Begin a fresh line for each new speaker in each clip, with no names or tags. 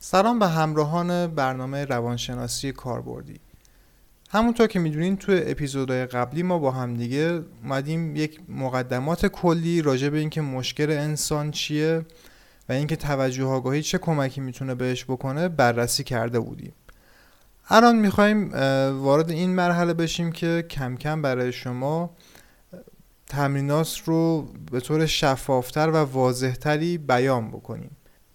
سلام به همراهان برنامه روانشناسی کاربردی. همونطور که می‌دونین توی اپیزودهای قبلی ما با همدیگه اومدیم یک مقدمات کلی راجع به اینکه مشکل انسان چیه و اینکه توجه آگاهی چه کمکی می‌تونه بهش بکنه بررسی کرده بودیم. الان می‌خوایم وارد این مرحله بشیم که کم کم برای شما تمرینات رو به طور شفافتر و واضحتری بیان بکنیم.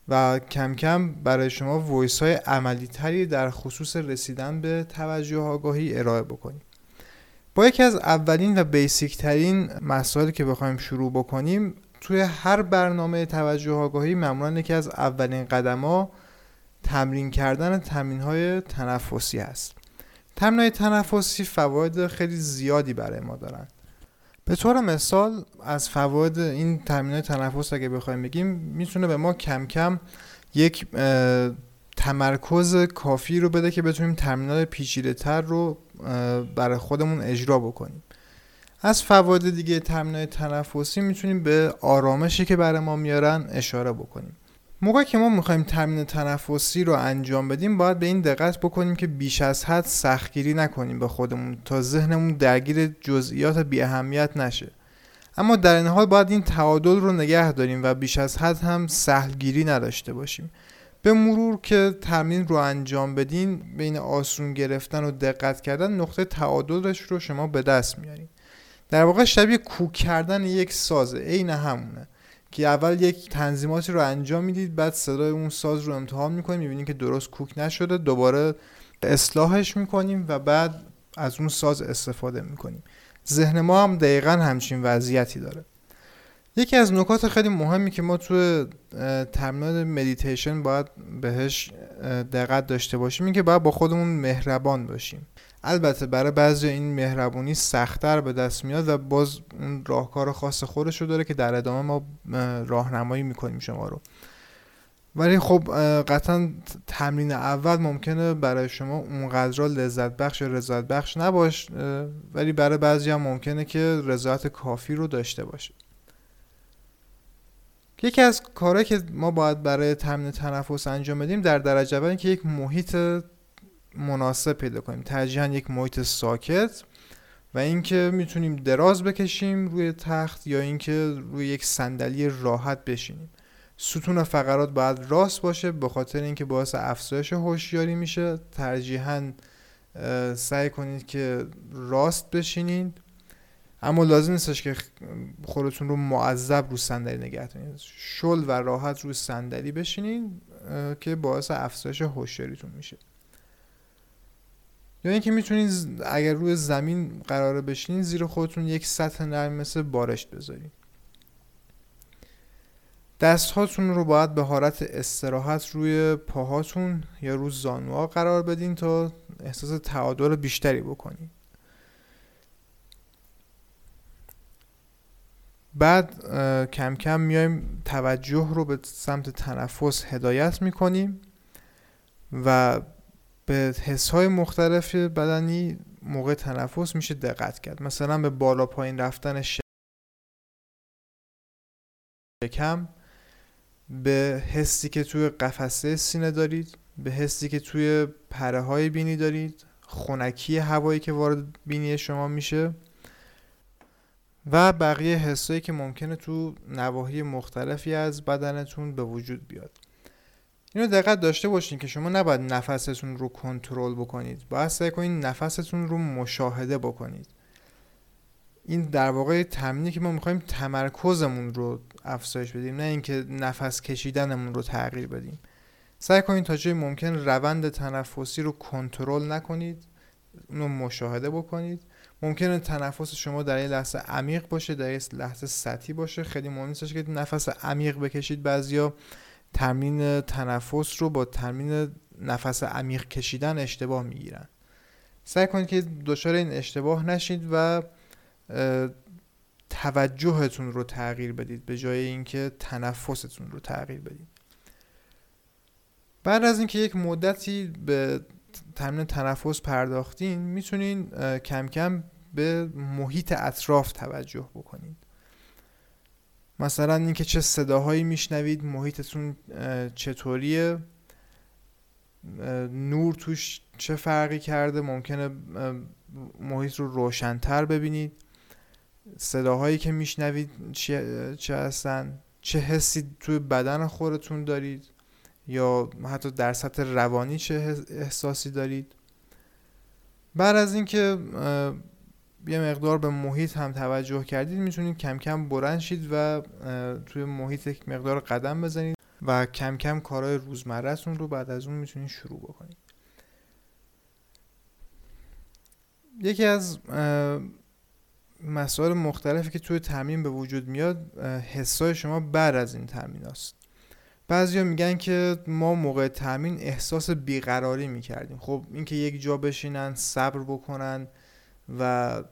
و کم کم برای شما ویس های عملی تری در خصوص رسیدن به توجه آگاهی ارائه بکنیم. با یکی از اولین و بیسیک ترین مسائلی که بخوایم شروع بکنیم توی هر برنامه توجه آگاهی معمولا یکی از اولین قدم تمرین کردن تمرین های تنفسی هست. تمرین های تنفسی فواید خیلی زیادی برای ما دارن. به طور مثال از فواید این تمرین تنفس اگه بخوایم بگیم می‌تونه به ما کم کم یک تمرکز کافی رو بده که بتونیم ترمینال پیچیده تر رو برای خودمون اجرا بکنیم. از فواید دیگه تمرین تنفسی می‌تونیم به آرامشی که برای ما میارن اشاره بکنیم. موقعی که ما می‌خوایم تمرین تنفسی رو انجام بدیم باید به این دقت بکنیم که بیش از حد سختگیری نکنیم به خودمون تا ذهنمون درگیر جزئیات بی اهمیت نشه. اما در این حال باید این تعادل رو نگه داریم و بیش از حد هم سهلگیری نداشته باشیم. به مرور که تمرین رو انجام بدین بین آسون گرفتن و دقت کردن نقطه تعادلش رو شما به دست میارین. در واقع شبیه کوک کردن یک سازه عین همونه. که اول یک تنظیماتی رو انجام می‌دید بعد صدای اون ساز رو امتحان می‌کنیم می‌بینید که درست کوک نشده دوباره اصلاحش می‌کنیم و بعد از اون ساز استفاده می‌کنیم. ذهن ما هم دقیقا همچین وضعیتی داره. یکی از نکات خیلی مهمی که ما توی تمرین مدیتیشن باید بهش دقت داشته باشیم این که باید با خودمون مهربان باشیم. البته برای بعضی این مهربونی سختتر به دست میاد و باز اون راهکار خاص خودش رو داره که در ادامه ما راهنمایی می‌کنیم شما رو. ولی خب قطعا تمرین اول ممکنه برای شما اونقدر لذت بخش یا رضایت بخش نباش ولی برای بعضی هم ممکنه که رضایت کافی رو داشته باشه. یکی از کارهایی که ما باید برای تمرین تنفس انجام بدیم در درجه اول که یک محیط مناسب پیدا کنیم. ترجیحاً یک محیط ساکت و اینکه می‌تونیم دراز بکشیم روی تخت یا اینکه روی یک صندلی راحت بشینیم. ستون فقرات باید راست باشه به خاطر اینکه باعث افزایش هوشیاری میشه. ترجیحاً سعی کنید که راست بشینید. اما لازم نیستش که خودتون رو معذب رو صندلی نگه دارید. شل و راحت رو صندلی بشینید که باعث افزایش هوشیاریتون میشه. یا اینکه می‌تونید اگر روی زمین قراره بشینید زیر خودتون یک سطح نرم مثل بارشت بذارید دست هاتون رو باید به حالت استراحت روی پاهاتون یا روی زانوها قرار بدین تا احساس تعادل بیشتری بکنید بعد کم کم میایم توجه رو به سمت تنفس هدایت می‌کنیم و به حس های مختلف بدنی موقع تنفس میشه دقت کرد. مثلا به بالا پایین رفتن شکم به حسی که توی قفسه سینه دارید به حسی که توی پره های بینی دارید خونکی هوایی که وارد بینی شما میشه و بقیه حسایی که ممکنه تو نواحی مختلفی از بدنتون به وجود بیاد. اینو دقت داشته باشین که شما نباید نفستون رو کنترل بکنید. باید سعی کنید نفستون رو مشاهده بکنید. این در واقع تمرینی که ما می‌خوایم تمرکزمون رو افزایش بدیم نه اینکه نفس کشیدنمون رو تغییر بدیم. سعی کنید تا جای ممکن روند تنفسی رو کنترل نکنید اونو مشاهده بکنید. ممکنه تنفس شما در این لحظه عمیق باشه در این لحظه سطحی باشه. خیلی مهم نیستش که نفس عمیق بکشید بعضیا. تمرین تنفس رو با تمرین نفس عمیق کشیدن اشتباه می‌گیرن. سعی کنید که دچار این اشتباه نشید و توجهتون رو تغییر بدید به جای اینکه تنفستون رو تغییر بدید. بعد از اینکه یک مدتی به تمرین تنفس پرداختین می‌تونین کم کم به محیط اطراف توجه بکنید مثلا اینکه چه صداهایی میشنوید محیطتون چطوریه نور توش چه فرقی کرده ممکنه محیط رو روشنتر ببینید. صداهایی که میشنوید چه هستن چه حسی توی بدن خودتون دارید یا حتی در سطح روانی چه احساسی دارید. بعد از اینکه یه مقدار به محیط هم توجه کردید می‌تونید کم کم برند شید و توی محیط یک مقدار قدم بزنید و کم کم کارهای روزمرهتون رو بعد از اون می‌تونید شروع بکنید. یکی از مسائل مختلفی که توی تمرین به وجود میاد حسای شما بعد از این تمرین است بعضیا میگن که ما موقع تمرین احساس بیقراری می‌کردیم. خب اینکه یک جا بشینن صبر بکنن و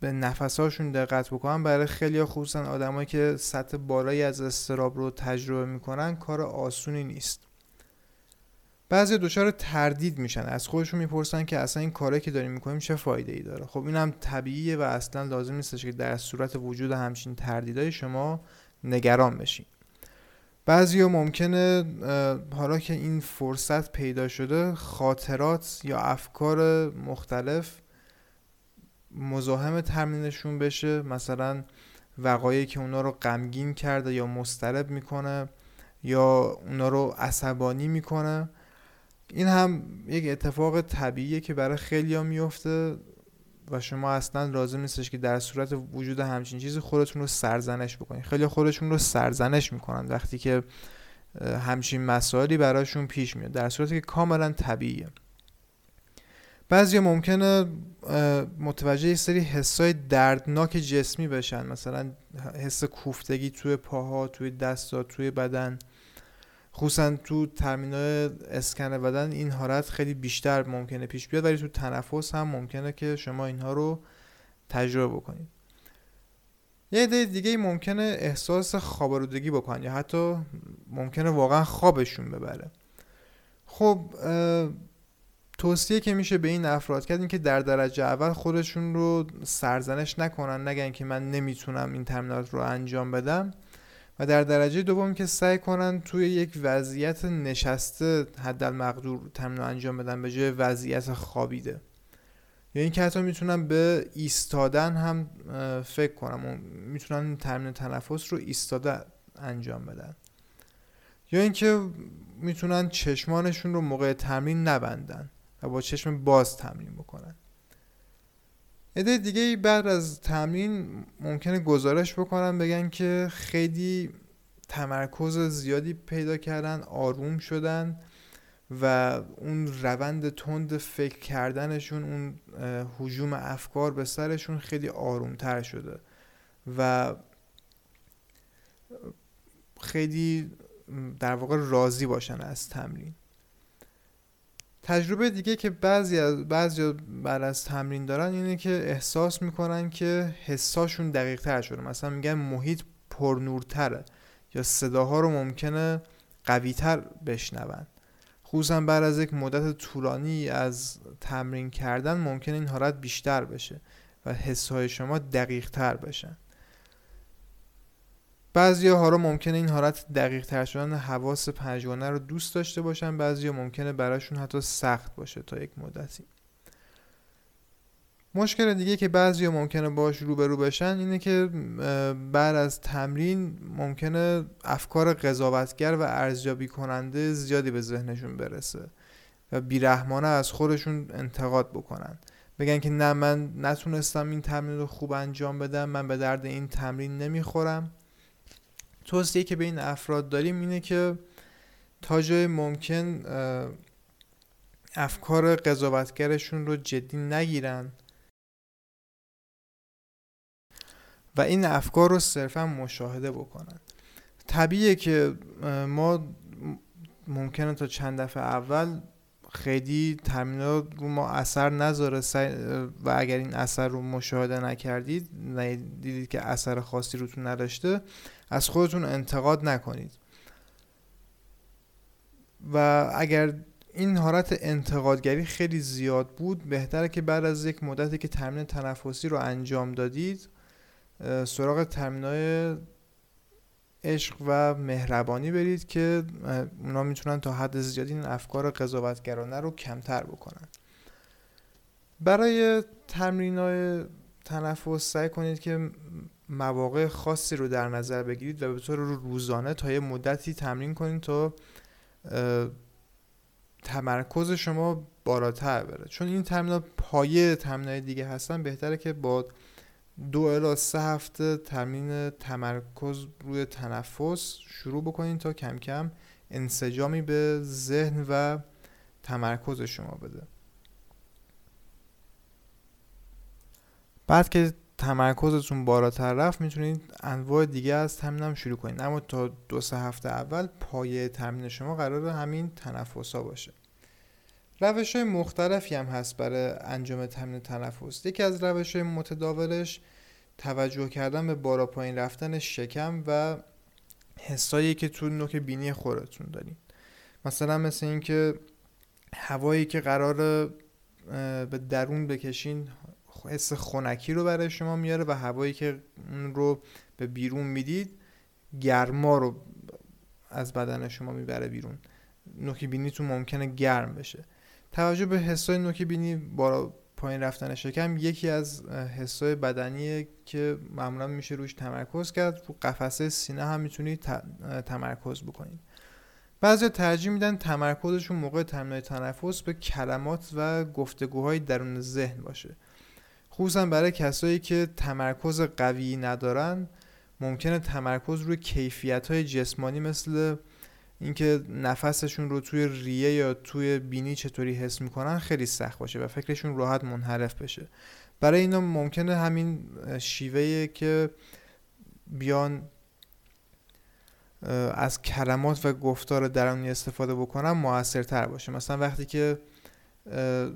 به نفسهاشون دقت بکنن. برای خیلی خصوصا آدمایی که سطح بالایی از استراب رو تجربه می‌کنن کار آسونی نیست. بعضی دچار تردید میشن. از خودشون می‌پرسن که اصلا این کاری که داریم می‌کنیم چه فایده ای داره. خب این هم طبیعیه و اصلا لازم نیستش که در صورت وجود همچین تردیدهای شما نگران بشین. بعضی ممکنه حالا که این فرصت پیدا شده خاطرات یا افکار مختلف مزاحم تمرینشون بشه. مثلا وقایعی که اونا رو غمگین کرده یا مسترب می‌کنه یا اونا رو عصبانی می‌کنه. این هم یک اتفاق طبیعیه که برای خیلی ها میفته و شما اصلا لازم نیستش که در صورت وجود همچین چیزی خودتون رو سرزنش بکنید. خیلی خودشون رو سرزنش می‌کنن وقتی که همچین مسائلی براشون پیش میاد در صورتی که کاملا طبیعیه. بعضی ممکنه متوجه یه سری حسای دردناک جسمی بشن. مثلا حس کوفتگی توی پاها توی دستا توی بدن. خصوصا تو ترمینال اسکن بدن این حالت خیلی بیشتر ممکنه پیش بیاد ولی تو تنفس هم ممکنه که شما اینها رو تجربه بکنید. یه عده دیگه ممکنه احساس خوابالودگی بکنن یا حتی ممکنه واقعا خوابشون ببره. خب توصیه که میشه به این افراد کرد این که در درجه اول خودشون رو سرزنش نکنن نگن که من نمی‌تونم این ترمینالات رو انجام بدم. و در درجه دوم که سعی کنن توی یک وضعیت نشسته حد مقدور تمرین انجام بدن به جای وضعیت خوابیده. یا اینکه حتی می‌تونن به ایستادن هم فکر کنم می‌تونن تمرین تنفس رو ایستاده انجام بدن. یا اینکه می‌تونن چشمانشون رو موقع تمرین نبندن و با چشم باز تمرین بکنن. عده دیگه بعد از تمرین ممکنه گزارش بکنن بگن که خیلی تمرکز زیادی پیدا کردن آروم شدن و اون روند تند فکر کردنشون اون حجوم افکار به سرشون خیلی آرومتر شده و خیلی در واقع راضی باشن از تمرین. تجربه دیگه که بعضی از بعضی بعد از تمرین دارن اینه که احساس می‌کنن که حساشون دقیق تر شده. مثلا میگن محیط پرنورتره یا صداها رو ممکنه قویتر بشنون. خصوصا بعد از یک مدت طولانی از تمرین کردن ممکن این حالت بیشتر بشه و حسهای شما دقیق تر بشن. بعضی ها رو ممکنه این حالت دقیق تر شدن حواس پنجگانه رو دوست داشته باشن بعضی ها ممکنه براشون حتی سخت باشه تا یک مدتی. مشکل دیگه که بعضی ها ممکنه باش روبرو بشن اینه که بعد از تمرین ممکنه افکار قضاوتگر و ارزیابی کننده زیادی به ذهنشون برسه و بیرحمانه از خودشون انتقاد بکنن. بگن که نه من نتونستم این تمرین رو خوب انجام بدم من به درد این تمرین نمی‌خورم. توصیه که به این افراد داریم اینه که تا جای ممکن افکار قضاوتگرشون رو جدی نگیرن. و این افکار رو صرفا مشاهده بکنن. طبیعیه که ما ممکنه تا چند دفعه اول خیلی ترمینال رو ما اثر نذاره. و اگر این اثر رو مشاهده نکردید دیدید که اثر خاصی روتون نداشته از خودتون انتقاد نکنید. و اگر این حالت انتقادگری خیلی زیاد بود بهتره که بعد از یک مدتی که تمرین تنفسی رو انجام دادید سراغ تمرینای عشق و مهربانی برید که اونا می‌تونن تا حد زیادی این افکار قضاوتگرانه رو کمتر بکنن. برای تمرین های تنفس سعی کنید که مواقع خاصی رو در نظر بگیرید و به طور روزانه تا یه مدتی تمرین کنید تا تمرکز شما بالاتر بره. چون این تمرین پایه تمرین دیگه هستن بهتره که با دو الا سه هفته تمرین تمرکز روی تنفس شروع بکنید تا کم کم انسجامی به ذهن و تمرکز شما بده. بعد که تمرکزتون بالاتر رفت می‌تونید انواع دیگه از تمرین هم شروع کنید اما تا دو سه هفته اول پایه تمرین شما قرار همین تنفس ها باشه. روش های مختلفی هم هست برای انجام تمرین تنفس. یکی از روش های متداولش توجه کردن به بالا پایین رفتن شکم و حسایی که تو نوک بینی خودتون دارین. مثلا مثل اینکه هوایی که قرار به درون بکشین حس خونکی رو برای شما میاره و هوایی که اون رو به بیرون می‌دید گرما رو از بدن شما می‌بره بیرون. نوک بینیتون ممکنه گرم بشه. توجه به حسای نوک بینی با پایین رفتن شکم یکی از حسای بدنیه که معمولا میشه روش تمرکز کرد. رو قفسه سینه هم می‌تونید تمرکز بکنید بعضی ترجیح میدن تمرکزشون موقع تمرین تنفس به کلمات و گفتگوهای درون ذهن باشه. خصوصا برای کسایی که تمرکز قوی ندارن ممکنه تمرکز روی کیفیت های جسمانی مثل اینکه نفسشون رو توی ریه یا توی بینی چطوری حس می‌کنن خیلی سخت باشه و فکرشون راحت منحرف بشه. برای اینا ممکنه همین شیوه که بیان از کلمات و گفتار درونی استفاده بکنن موثرتر باشه. مثلا وقتی که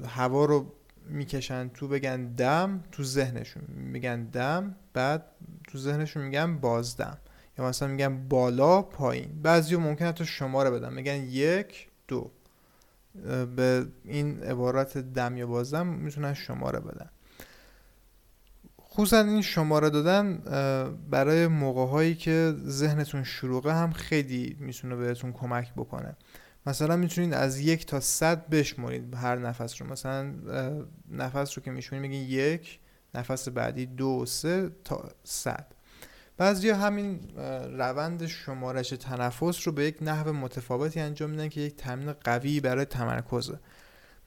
هوا رو می‌کشن تو بگن دم تو ذهنشون میگن دم بعد تو ذهنشون میگن بازدم. یا مثلا میگن بالا پایین. بعضی ممکن حتی شماره بدن. میگن یک دو. به این عبارت دم یا بازدم می‌تونن شماره بدن. خصوصا این شماره دادن برای موقع هایی که ذهنتون شروعه هم خیلی می‌تونه بهتون کمک بکنه. مثلا می‌تونید از یک تا صد بشمرید هر نفس رو. مثلا نفس رو که میشونید میگین یک نفس بعدی دو سه تا صد. بعضی همین روند شمارش تنفس رو به یک نحو متفاوتی انجام میدن که یک تمرین قوی برای تمرکزه.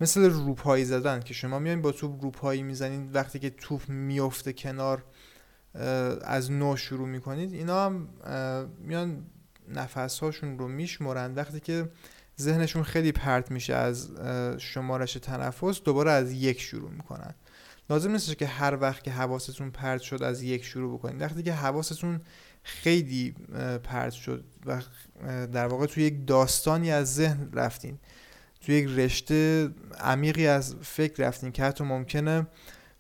مثل روپایی زدن که شما میان با توپ روپایی می‌زنید وقتی که توپ میفته کنار از نو شروع می‌کنید اینا هم میان نفس هاشون رو میشمرند وقتی که ذهنشون خیلی پرت میشه از شمارش تنفس دوباره از یک شروع می‌کنن. لازم نیست که هر وقت که حواستون پرت شد از یک شروع بکنید. وقتی که حواستون خیلی پرت شد و در واقع توی یک داستانی از ذهن رفتین توی یک رشته عمیقی از فکر رفتین که حتی ممکنه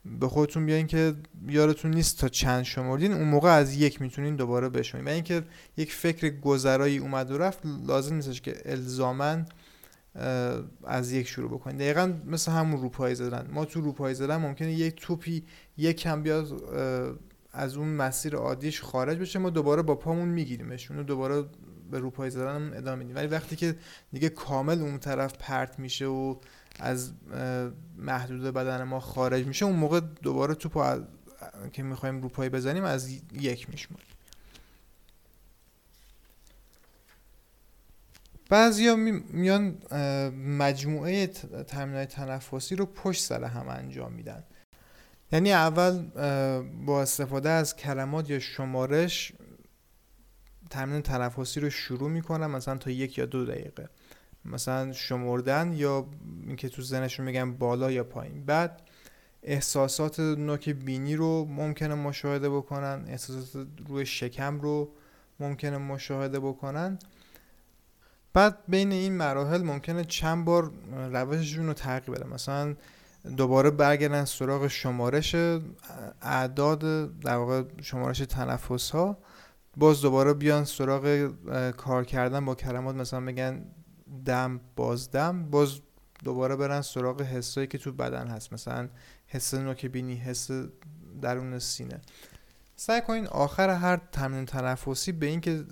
به خودتون بیاین که یارتون نیست تا چند شمردین اون موقع از یک می‌تونین دوباره بشونین و اینکه یک فکر گذرایی اومد و رفت لازم نیستش که الزامن از یک شروع بکنید دقیقا مثل همون روپایی زدن. ما تو روپایی زدن ممکنه یک توپی یک کم بیاد از اون مسیر عادیش خارج بشه. ما دوباره با پامون میگیریمش. اونو دوباره به روپایی زدن ادامه میدیم. ولی وقتی که دیگه کامل اون طرف پرت میشه و از محدود بدن ما خارج میشه اون موقع دوباره توپ که می‌خوایم روپایی بزنیم از یک میشماریم. بعضیا میان مجموعه تمرینات تنفسی رو پشت سر هم انجام میدن. یعنی اول با استفاده از کلمات یا شمارش تمرین تنفسی رو شروع می‌کنن مثلا تا یک یا دو دقیقه. مثلا شمردن یا اینکه تو ذهنشون میگن بالا یا پایین. بعد احساسات نوک بینی رو ممکنه مشاهده بکنن احساسات روی شکم رو ممکنه مشاهده بکنن. بعد بین این مراحل ممکنه چند بار روششون رو تغییر بده. مثلا دوباره برگردن سراغ شمارش اعداد در واقع شمارش تنفس ها باز دوباره بیان سراغ کار کردن با کلمات مثلا بگن دم بازدم. باز دوباره برن سراغ حسایی که تو بدن هست. مثلا حس نوک بینی حس درون سینه. سعی کنین آخر هر تمرین تنفسی به اینکه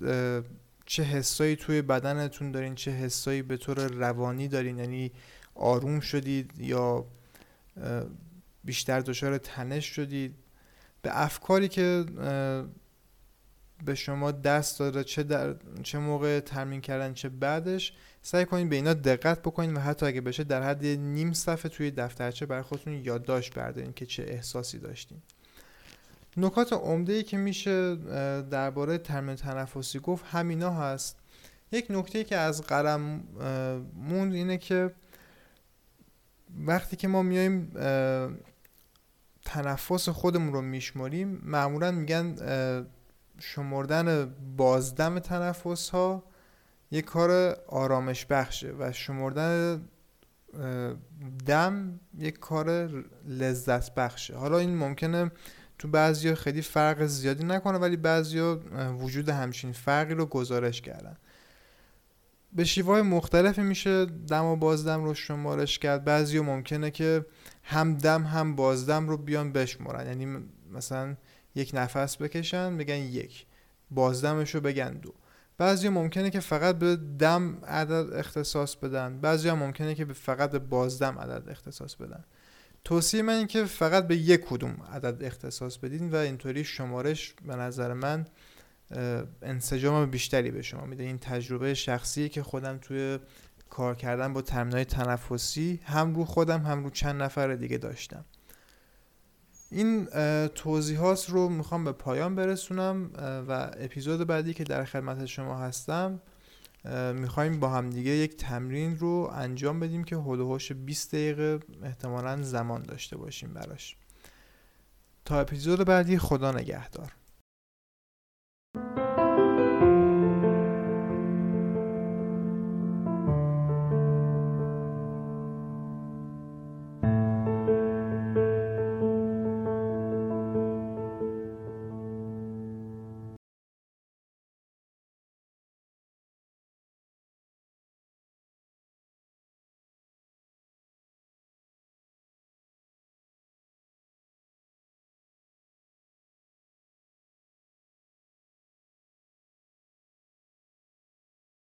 چه حسایی توی بدنتون دارین چه حسایی به طور روانی دارین؟ یعنی آروم شدید یا بیشتر دچار تنش شدید؟ به افکاری که به شما دست داده چه, در چه موقع تمرین کردن چه بعدش سعی کنید به اینا دقت بکنید و حتی اگه بشه در حد نیم صفحه توی دفترچه برای خودتون یادداشت بردارین که چه احساسی داشتین. نکات عمده ای که میشه درباره تمرین تنفسی گفت همینا هست. یک نکته که از قلم موند اینه که وقتی که ما میایم تنفس خودمون رو میشماریم معمولا میگن شمردن بازدم تنفس ها یک کار آرامش بخشه و شمردن دم یک کار لذت بخشه. حالا این ممکنه تو بعضی خیلی فرق زیادی نکنه ولی بعضی وجود همچین فرقی رو گزارش کردن. به شیوه مختلفی میشه دم و بازدم رو شمارش کرد. بعضی ممکنه که هم دم هم بازدم رو بیان بشمارن. یعنی مثلا یک نفس بکشن بگن یک. بازدمش رو بگن دو. بعضی ممکنه که فقط به دم عدد اختصاص بدن. بعضی هم ممکنه که فقط به بازدم عدد اختصاص بدن. توصیه من این که فقط به یک کدوم عدد اختصاص بدین و اینطوری شمارش به نظر من انسجام بیشتری به شما میده. این تجربه شخصی که خودم توی کار کردن با تمرینای تنفسی هم رو خودم هم رو چند نفر دیگه داشتم. این توضیحات رو می‌خوام به پایان برسونم و اپیزود بعدی که در خدمت شما هستم می‌خوایم با هم دیگه یک تمرین رو انجام بدیم که هلوهاش 20 دقیقه احتمالا زمان داشته باشیم براش. تا اپیزود بعدی خدا نگهدار.